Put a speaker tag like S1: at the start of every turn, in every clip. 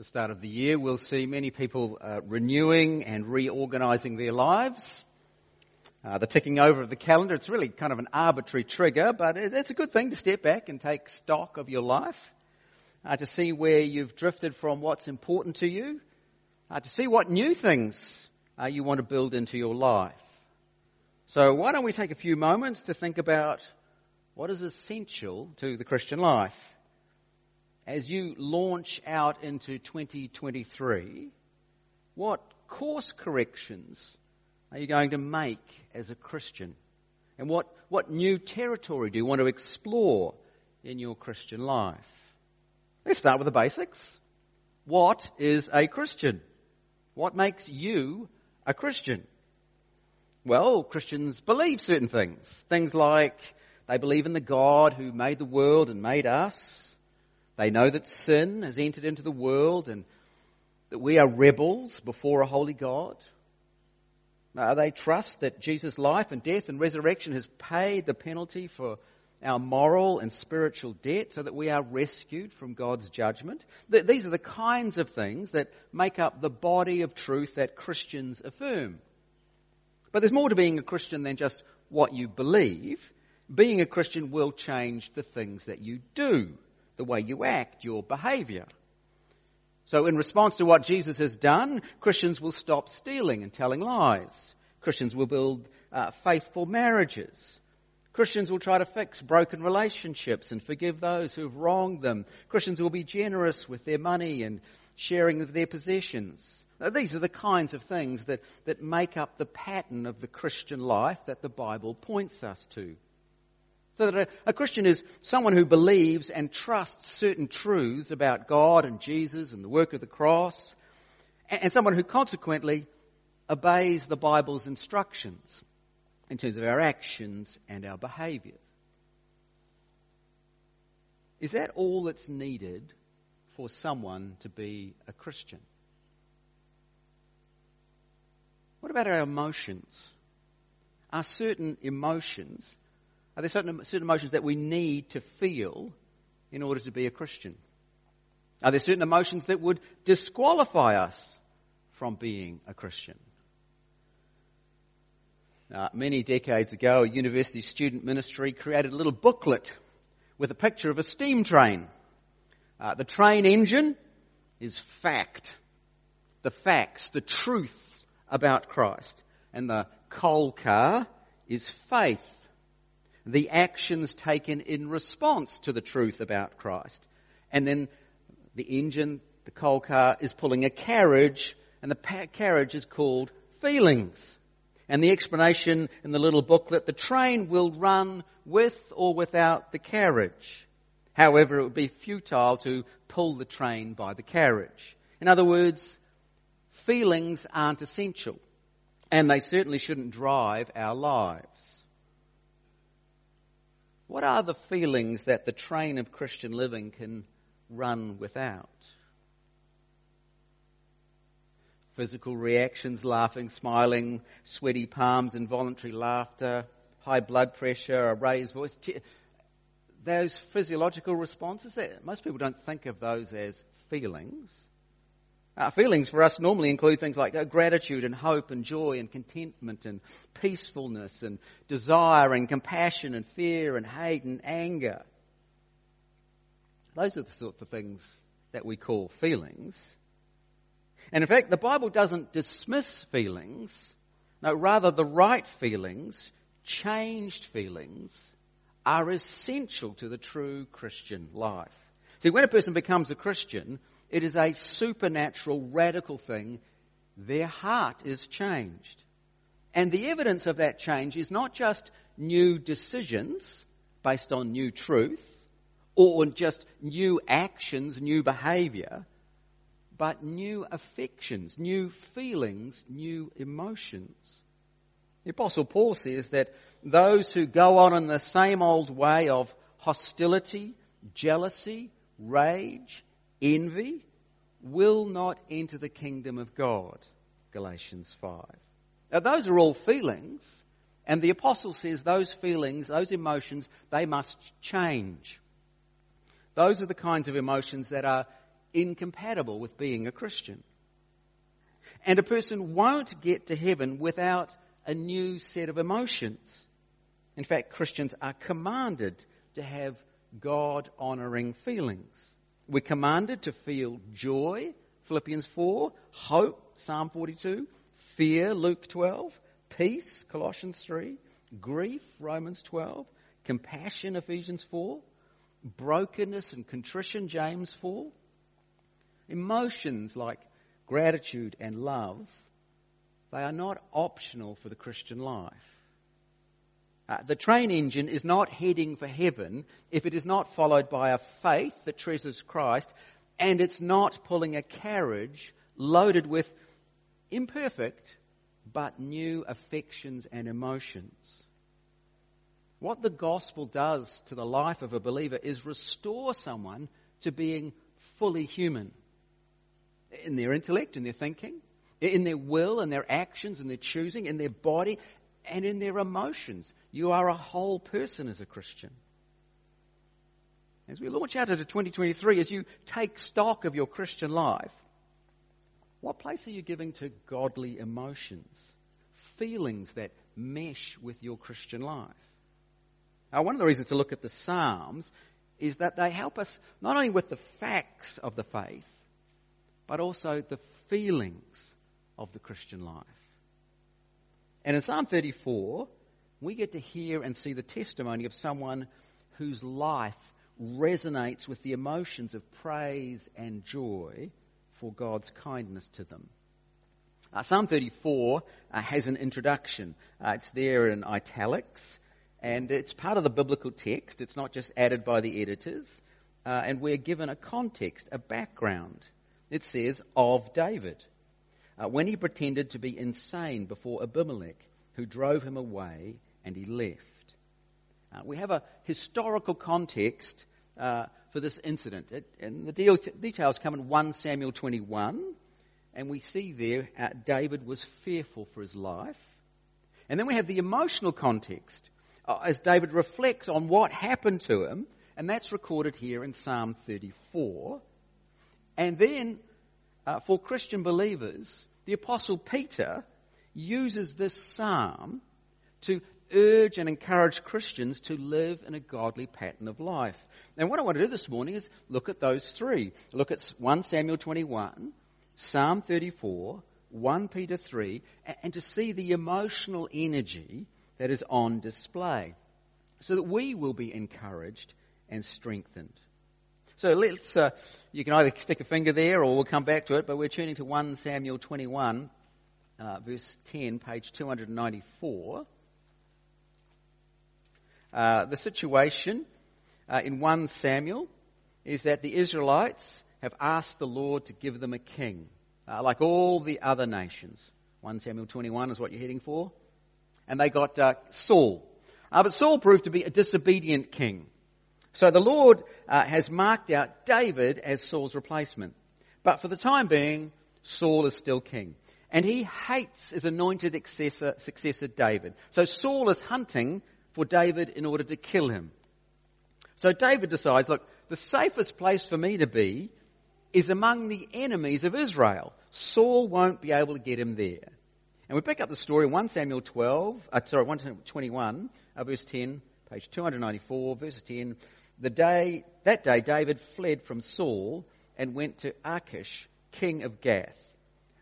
S1: the start of the year, we'll see many people uh, renewing and reorganizing their lives. Uh, the ticking over of the calendar, it's really kind of an arbitrary trigger, but it's a good thing to step back and take stock of your life, uh, to see where you've drifted from what's important to you, uh, to see what new things uh, you want to build into your life. So why don't we take a few moments to think about what is essential to the Christian life? As you launch out into 2023, what course corrections are you going to make as a Christian? And what, what new territory do you want to explore in your Christian life? Let's start with the basics. What is a Christian? What makes you a Christian? Well, Christians believe certain things. Things like they believe in the God who made the world and made us. They know that sin has entered into the world and that we are rebels before a holy God. They trust that Jesus' life and death and resurrection has paid the penalty for our moral and spiritual debt so that we are rescued from God's judgment. These are the kinds of things that make up the body of truth that Christians affirm. But there's more to being a Christian than just what you believe. Being a Christian will change the things that you do the way you act, your behavior. So in response to what Jesus has done, Christians will stop stealing and telling lies. Christians will build uh, faithful marriages. Christians will try to fix broken relationships and forgive those who have wronged them. Christians will be generous with their money and sharing of their possessions. Now, these are the kinds of things that, that make up the pattern of the Christian life that the Bible points us to. So that a, a, Christian is someone who believes and trusts certain truths about God and Jesus and the work of the cross, and, and someone who consequently obeys the Bible's instructions in terms of our actions and our behaviors. Is that all that's needed for someone to be a Christian? What about our emotions? Are certain emotions are there certain, certain emotions that we need to feel in order to be a Christian? Are there certain emotions that would disqualify us from being a Christian? Many decades ago, a university student ministry created a little booklet with a picture of a steam train. Uh, the train engine is fact. The facts, the truth about Christ. And the coal car is faith the actions taken in response to the truth about Christ. And then the engine, the coal car, is pulling a carriage, and the carriage is called feelings. And the explanation in the little booklet, the train will run with or without the carriage. However, it would be futile to pull the train by the carriage. In other words, feelings aren't essential. And they certainly shouldn't drive our lives. What are the feelings that the train of Christian living can run without? Physical reactions, laughing, smiling, sweaty palms, involuntary laughter, high blood pressure, a raised voice. Those physiological responses, most people don't think of those as feelings. Our uh, feelings for us normally include things like uh, gratitude and hope and joy and contentment and peacefulness and desire and compassion and fear and hate and anger. Those are the sorts of things that we call feelings. And in fact, the Bible doesn't dismiss feelings. No, rather the right feelings, changed feelings, are essential to the true Christian life. See, when a person becomes a Christian, it is a supernatural, radical thing. Their heart is changed. And the evidence of that change is not just new decisions based on new truth or just new actions, new behavior, but new affections, new feelings, new emotions. The apostle Paul says that those who go on in the same old way of hostility, jealousy, rage, envy will not enter the kingdom of God. Galatians 5. Now those are all feelings, and the apostle says those feelings, those emotions, they must change. Those are the kinds of emotions that are incompatible with being a Christian. And a person won't get to heaven without a new set of emotions. In fact, Christians are commanded to have God honoring feelings. We're commanded to feel joy, Philippians 4, hope, Psalm 42, fear, Luke 12, peace, Colossians 3, grief, Romans 12, compassion, Ephesians 4, brokenness and contrition, James 4, emotions like gratitude and love, they are not optional for the Christian life. Uh, the train engine is not heading for heaven if it is not followed by a faith that treasures Christ and it's not pulling a carriage loaded with imperfect but new affections and emotions. What the gospel does to the life of a believer is restore someone to being fully human in their intellect, in their thinking, in their will, in their actions, in their choosing, in their body, and in their emotions. You are a whole person as a Christian. As we launch out into 2023, as you take stock of your Christian life, what place are you giving to godly emotions, feelings that mesh with your Christian life? Now, one of the reasons to look at the Psalms is that they help us not only with the facts of the faith, but also the feelings of the Christian life. And in Psalm 34, we get to hear and see the testimony of someone whose life resonates with the emotions of praise and joy for God's kindness to them. Uh, Psalm 34 uh, has an introduction. Uh, it's there in italics, and it's part of the biblical text. It's not just added by the editors. Uh, and we're given a context, a background. It says, of David uh, when he pretended to be insane before Abimelech, who drove him away and he left. Uh, we have a historical context uh, for this incident. It, and the deal, details come in 1 Samuel 21, and we see there uh, David was fearful for his life. And then we have the emotional context uh, as David reflects on what happened to him, and that's recorded here in Psalm 34. And then, uh, for Christian believers, the Apostle Peter uses this psalm to urge and encourage Christians to live in a godly pattern of life. And what I want to do this morning is look at those three. Look at 1 Samuel 21, Psalm 34, 1 Peter 3, and to see the emotional energy that is on display so that we will be encouraged and strengthened. So let's, uh, you can either stick a finger there or we'll come back to it, but we're turning to 1 Samuel 21, uh, verse 10, page 294. Uh, the situation uh, in 1 Samuel is that the Israelites have asked the Lord to give them a king, uh, like all the other nations. 1 Samuel 21 is what you're heading for. And they got uh, Saul. but Saul proved to be a disobedient king. So the Lord uh, has marked out David as Saul's replacement. But for the time being, Saul is still king. And he hates his anointed successor, successor David. So Saul is hunting for David in order to kill him. So David decides, look, the safest place for me to be is among the enemies of Israel. Saul won't be able to get him there. And we pick up the story in 1 Samuel 12, uh, sorry, 1 Samuel 21, uh, verse 10, page 294, verse 10 the day, that day David fled from Saul and went to Achish, king of Gath.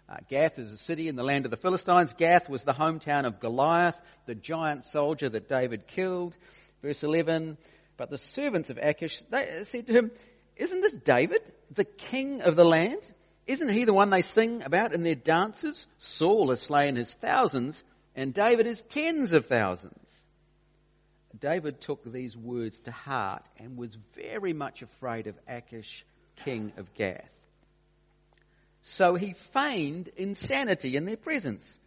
S1: Uh, Gath is a city in the land of the Philistines. Gath was the hometown of Goliath, the giant soldier that David killed. Verse 11, but the servants of Achish, they uh, said to him, isn't this David, the king of the land? Isn't he the one they sing about in their dances? Saul has slain his thousands and David his tens of thousands. David took these words to heart and was very much afraid of Achish, king of Gath. So he feigned insanity in their presence.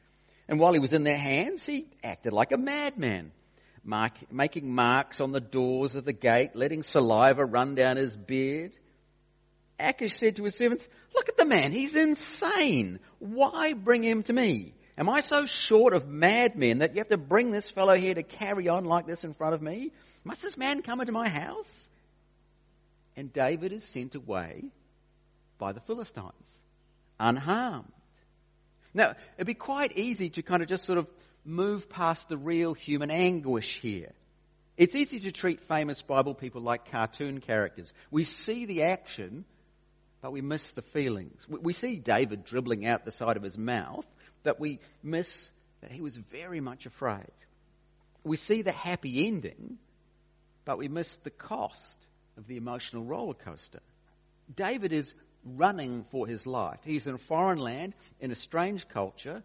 S1: And while he was in their hands, he acted like a madman, mark, making marks on the doors of the gate, letting saliva run down his beard. Achish said to his servants, look at the man, he's insane. Why bring him to me? Am I so short of madmen that you have to bring this fellow here to carry on like this in front of me? Must this man come into my house? And David is sent away by the Philistines, unharmed. Now, it'd be quite easy to kind of just sort of move past the real human anguish here. It's easy to treat famous Bible people like cartoon characters. We see the action, but we miss the feelings. We see David dribbling out the side of his mouth, but we miss that he was very much afraid. We see the happy ending, but we miss the cost of the emotional roller coaster. David is running for his life. He's in a foreign land, in a strange culture.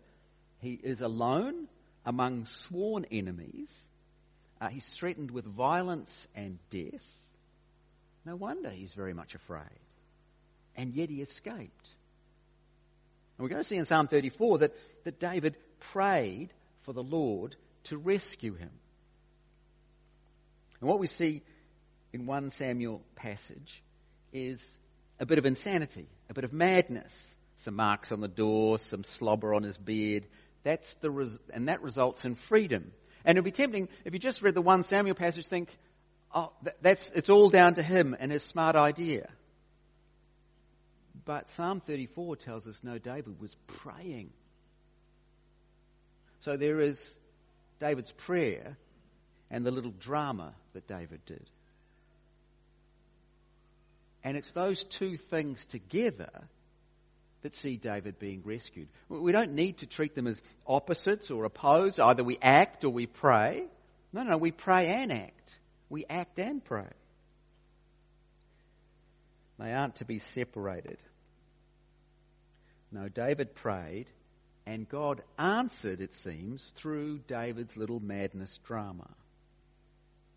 S1: He is alone among sworn enemies. Uh, he's threatened with violence and death. No wonder he's very much afraid. And yet he escaped. And we're going to see in Psalm 34 that, that David prayed for the Lord to rescue him. And what we see in 1 Samuel passage is a bit of insanity, a bit of madness. Some marks on the door, some slobber on his beard. That's the res- and that results in freedom. And it'd be tempting if you just read the 1 Samuel passage, think, oh, that's, it's all down to him and his smart idea. But Psalm 34 tells us no, David was praying. So there is David's prayer and the little drama that David did. And it's those two things together that see David being rescued. We don't need to treat them as opposites or opposed. Either we act or we pray. No, no, we pray and act. We act and pray. They aren't to be separated. No, David prayed, and God answered, it seems, through David's little madness drama.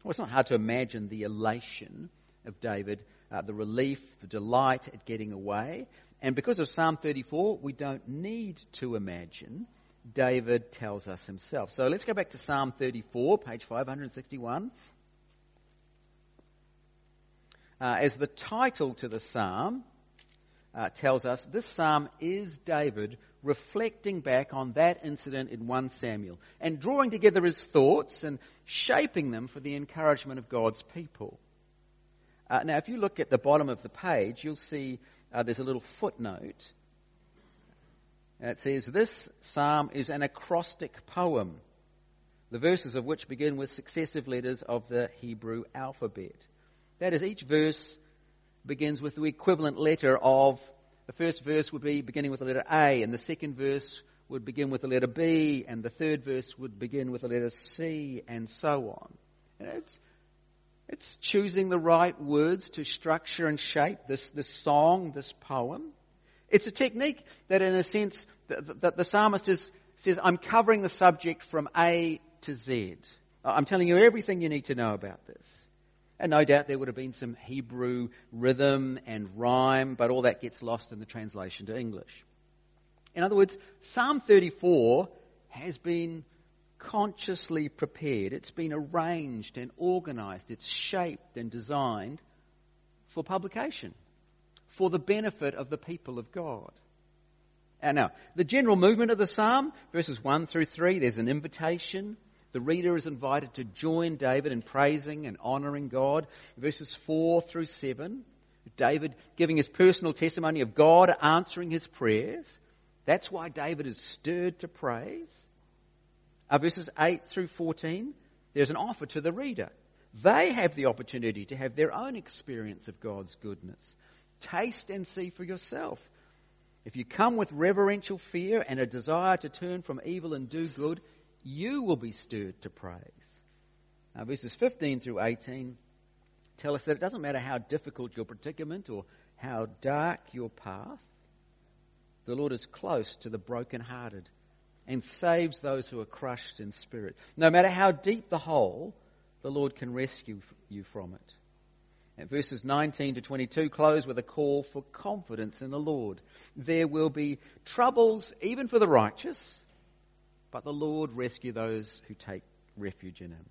S1: Well, it's not hard to imagine the elation of David uh, the relief, the delight at getting away. And because of Psalm 34, we don't need to imagine. David tells us himself. So let's go back to Psalm 34, page 561. Uh, as the title to the psalm uh, tells us, this psalm is David reflecting back on that incident in 1 Samuel and drawing together his thoughts and shaping them for the encouragement of God's people. Uh, now, if you look at the bottom of the page, you'll see uh, there's a little footnote. And It says, This psalm is an acrostic poem, the verses of which begin with successive letters of the Hebrew alphabet. That is, each verse begins with the equivalent letter of the first verse would be beginning with the letter A, and the second verse would begin with the letter B, and the third verse would begin with the letter C, and so on. And it's it's choosing the right words to structure and shape this, this song, this poem. It's a technique that in a sense, that the, the psalmist is, says, I'm covering the subject from A to Z. I'm telling you everything you need to know about this. And no doubt there would have been some Hebrew rhythm and rhyme, but all that gets lost in the translation to English. In other words, Psalm 34 has been consciously prepared. It's been arranged and organized. It's shaped and designed for publication, for the benefit of the people of God. And now, the general movement of the psalm, verses 1 through 3, there's an invitation. The reader is invited to join David in praising and honoring God. Verses 4 through 7, David giving his personal testimony of God answering his prayers. That's why David is stirred to praise uh, verses 8 through 14, there's an offer to the reader. They have the opportunity to have their own experience of God's goodness. Taste and see for yourself. If you come with reverential fear and a desire to turn from evil and do good, you will be stirred to praise. Now, verses 15 through 18 tell us that it doesn't matter how difficult your predicament or how dark your path, the Lord is close to the brokenhearted and saves those who are crushed in spirit. No matter how deep the hole, the Lord can rescue you from it. And verses 19 to 22 close with a call for confidence in the Lord. There will be troubles even for the righteous, but the Lord rescue those who take refuge in him.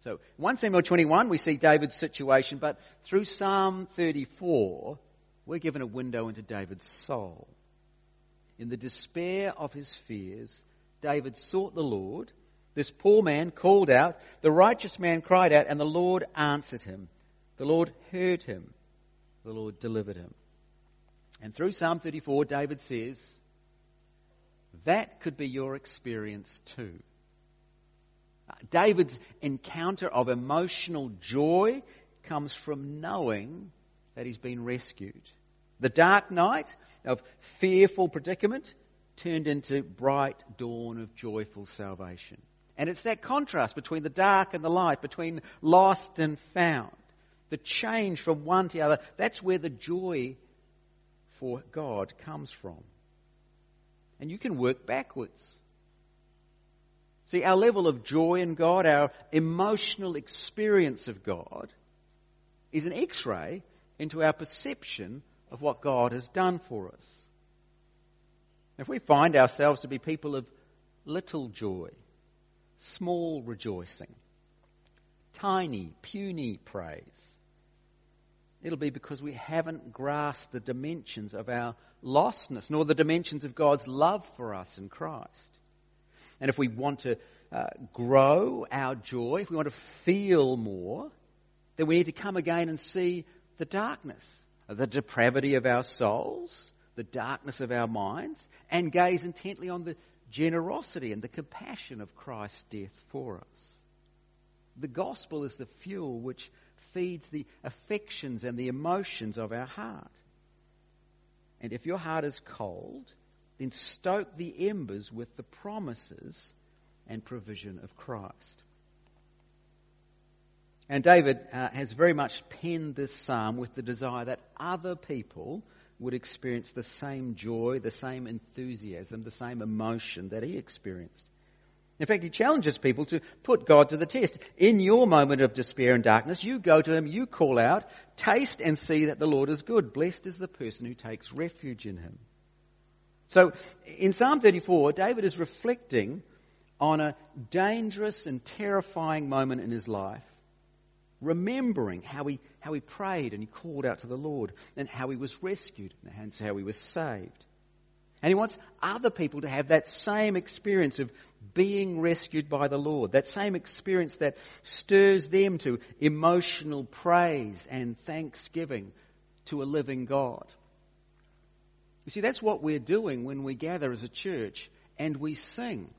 S1: So 1 Samuel 21 we see David's situation, but through Psalm 34 we're given a window into David's soul. In the despair of his fears, David sought the Lord. This poor man called out. The righteous man cried out, and the Lord answered him. The Lord heard him. the Lord delivered him. And through Psalm 34, David says, that could be your experience too. David's encounter of emotional joy comes from knowing that he's been rescued. The dark night of fearful predicament turned into bright dawn of joyful salvation. And it's that contrast between the dark and the light, between lost and found, the change from one to the other. That's where the joy for God comes from. And you can work backwards. See, our level of joy in God, our emotional experience of God, is an x ray into our perception of what God has done for us. If we find ourselves to be people of little joy, small rejoicing, tiny, puny praise, it'll be because we haven't grasped the dimensions of our lostness, nor the dimensions of God's love for us in Christ. And if we want to uh, grow our joy, if we want to feel more, then we need to come again and see the darkness, the depravity of our souls, the darkness of our minds, and gaze intently on the generosity and the compassion of Christ's death for us. The gospel is the fuel which feeds the affections and the emotions of our heart. And if your heart is cold, then stoke the embers with the promises and provision of Christ. And David uh, has very much penned this psalm with the desire that other people would experience the same joy, the same enthusiasm, the same emotion that he experienced. In fact, he challenges people to put God to the test. In your moment of despair and darkness, you go to him, you call out, taste and see that the Lord is good. Blessed is the person who takes refuge in him. So, in Psalm 34, David is reflecting on a dangerous and terrifying moment in his life remembering how he, how he prayed and he called out to the Lord and how he was rescued and how he was saved. And he wants other people to have that same experience of being rescued by the Lord, that same experience that stirs them to emotional praise and thanksgiving to a living God. You see, that's what we're doing when we gather as a church and we sing.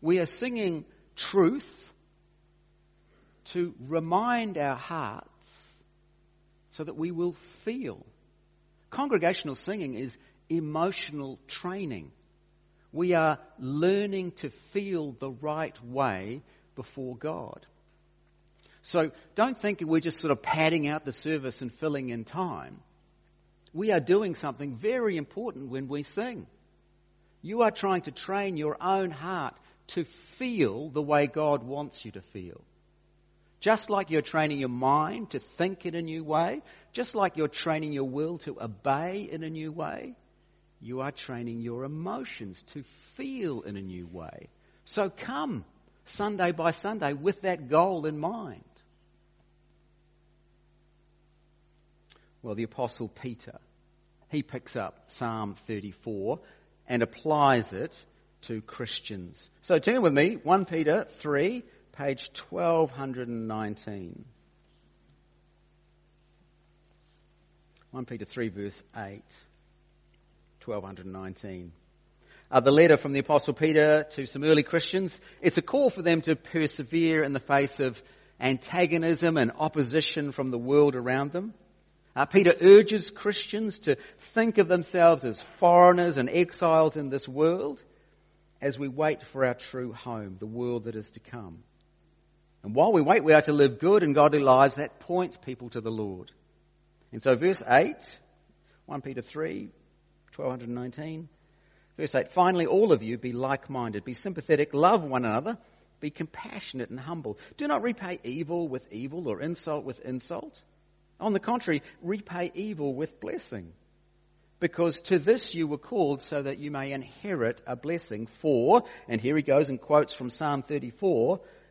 S1: We are singing truth to remind our hearts so that we will feel. Congregational singing is emotional training. We are learning to feel the right way before God. So don't think we're just sort of padding out the service and filling in time. We are doing something very important when we sing. You are trying to train your own heart to feel the way God wants you to feel. Just like you're training your mind to think in a new way, just like you're training your will to obey in a new way, you are training your emotions to feel in a new way. So come Sunday by Sunday with that goal in mind. Well, the Apostle Peter, he picks up Psalm 34 and applies it to Christians. So turn with me, 1 Peter 3, page 1219. 1 Peter 3 verse 8. 1219. Uh, the letter from the Apostle Peter to some early Christians. It's a call for them to persevere in the face of antagonism and opposition from the world around them. Uh, Peter urges Christians to think of themselves as foreigners and exiles in this world as we wait for our true home, the world that is to come. And while we wait, we are to live good and godly lives that point people to the Lord. And so verse 8, 1 Peter 3, 1219, verse 8, finally all of you be like-minded, be sympathetic, love one another, be compassionate and humble. Do not repay evil with evil or insult with insult. On the contrary, repay evil with blessing. Because to this you were called so that you may inherit a blessing. For, and here he goes and quotes from Psalm 34,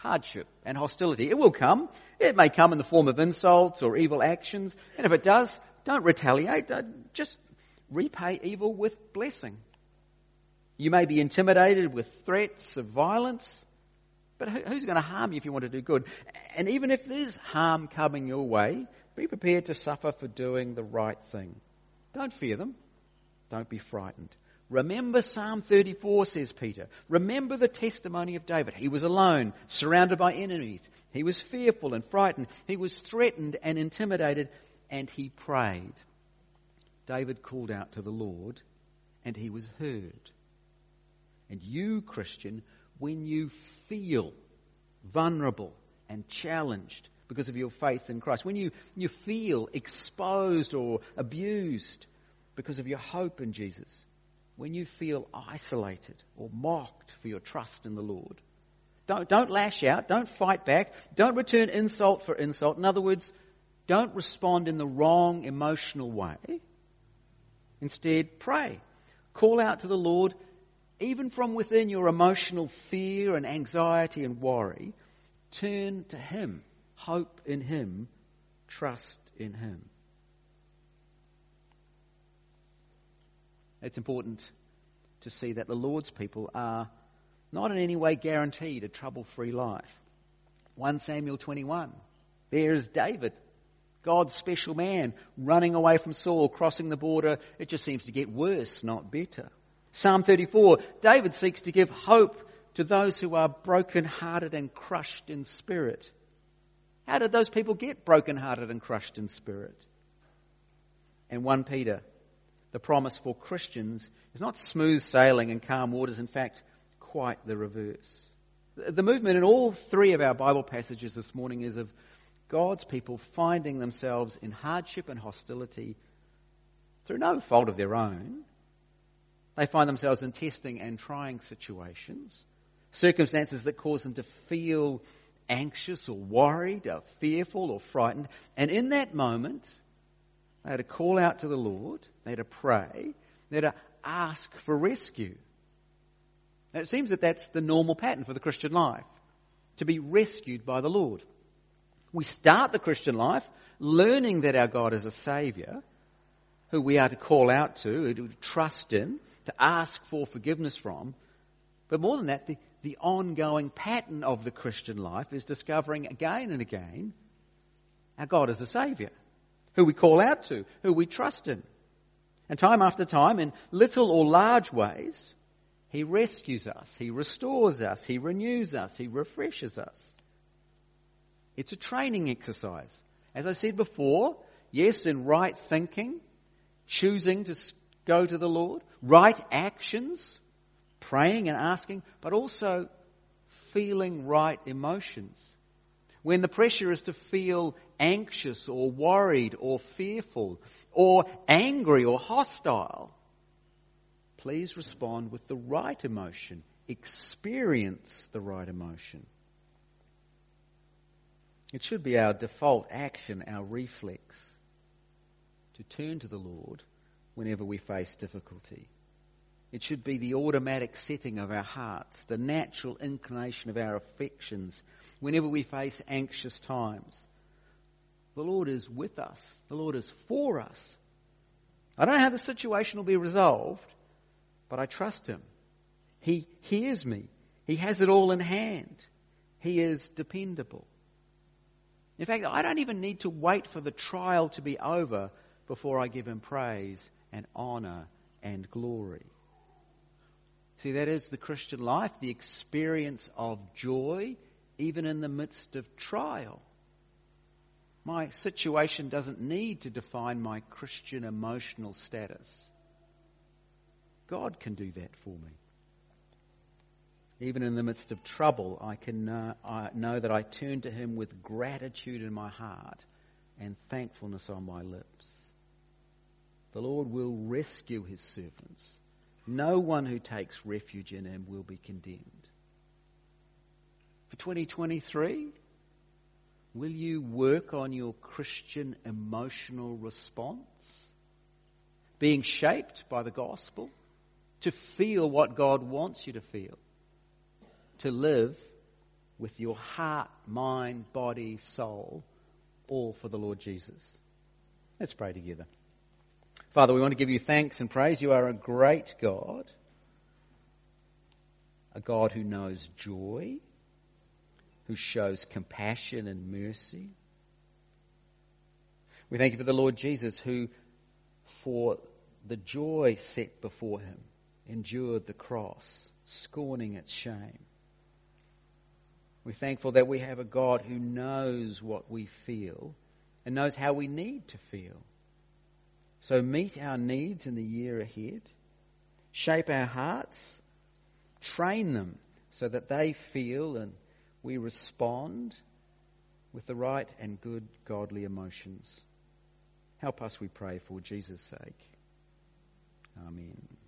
S1: hardship and hostility. It will come. It may come in the form of insults or evil actions. And if it does, don't retaliate. Uh, just repay evil with blessing. You may be intimidated with threats of violence. But who's going to harm you if you want to do good? And even if there's harm coming your way, be prepared to suffer for doing the right thing. Don't fear them. Don't be frightened. Remember Psalm 34, says Peter. Remember the testimony of David. He was alone, surrounded by enemies. He was fearful and frightened. He was threatened and intimidated, and he prayed. David called out to the Lord, and he was heard. And you, Christian, when you feel vulnerable and challenged because of your faith in Christ, when you, you feel exposed or abused because of your hope in Jesus, when you feel isolated or mocked for your trust in the Lord, don't, don't lash out, don't fight back, don't return insult for insult. In other words, don't respond in the wrong emotional way. Instead, pray. Call out to the Lord even from within your emotional fear and anxiety and worry, turn to Him. Hope in Him. Trust in Him. It's important to see that the Lord's people are not in any way guaranteed a trouble free life. 1 Samuel 21. There's David, God's special man, running away from Saul, crossing the border. It just seems to get worse, not better. Psalm 34, David seeks to give hope to those who are broken-hearted and crushed in spirit. How did those people get broken-hearted and crushed in spirit? And 1 Peter, the promise for Christians is not smooth sailing and calm waters. In fact, quite the reverse. The movement in all three of our Bible passages this morning is of God's people finding themselves in hardship and hostility through no fault of their own, they find themselves in testing and trying situations, circumstances that cause them to feel anxious or worried or fearful or frightened. And in that moment, they had to call out to the Lord, they had to pray, they had to ask for rescue. Now it seems that that's the normal pattern for the Christian life, to be rescued by the Lord. We start the Christian life learning that our God is a Saviour, who we are to call out to, to trust in, to ask for forgiveness from. But more than that, the, the ongoing pattern of the Christian life is discovering again and again our God is a Saviour, who we call out to, who we trust in. And time after time, in little or large ways, He rescues us, He restores us, He renews us, He refreshes us. It's a training exercise. As I said before, yes, in right thinking, choosing to go to the Lord, right actions, praying and asking, but also feeling right emotions. When the pressure is to feel anxious or worried or fearful or angry or hostile, please respond with the right emotion. Experience the right emotion. It should be our default action, our reflex, to turn to the Lord whenever we face difficulty. It should be the automatic setting of our hearts, the natural inclination of our affections whenever we face anxious times. The Lord is with us. The Lord is for us. I don't know how the situation will be resolved, but I trust Him. He hears me. He has it all in hand. He is dependable. In fact, I don't even need to wait for the trial to be over before I give Him praise and honor and glory. See, that is the Christian life, the experience of joy, even in the midst of trial. My situation doesn't need to define my Christian emotional status. God can do that for me. Even in the midst of trouble, I can uh, I know that I turn to Him with gratitude in my heart and thankfulness on my lips. The Lord will rescue His servants. No one who takes refuge in Him will be condemned. For 2023, will you work on your Christian emotional response? Being shaped by the gospel to feel what God wants you to feel to live with your heart, mind, body, soul, all for the Lord Jesus. Let's pray together. Father, we want to give you thanks and praise. You are a great God, a God who knows joy, who shows compassion and mercy. We thank you for the Lord Jesus who, for the joy set before him, endured the cross, scorning its shame we're thankful that we have a God who knows what we feel and knows how we need to feel. So meet our needs in the year ahead, shape our hearts, train them so that they feel and we respond with the right and good godly emotions. Help us, we pray, for Jesus' sake. Amen.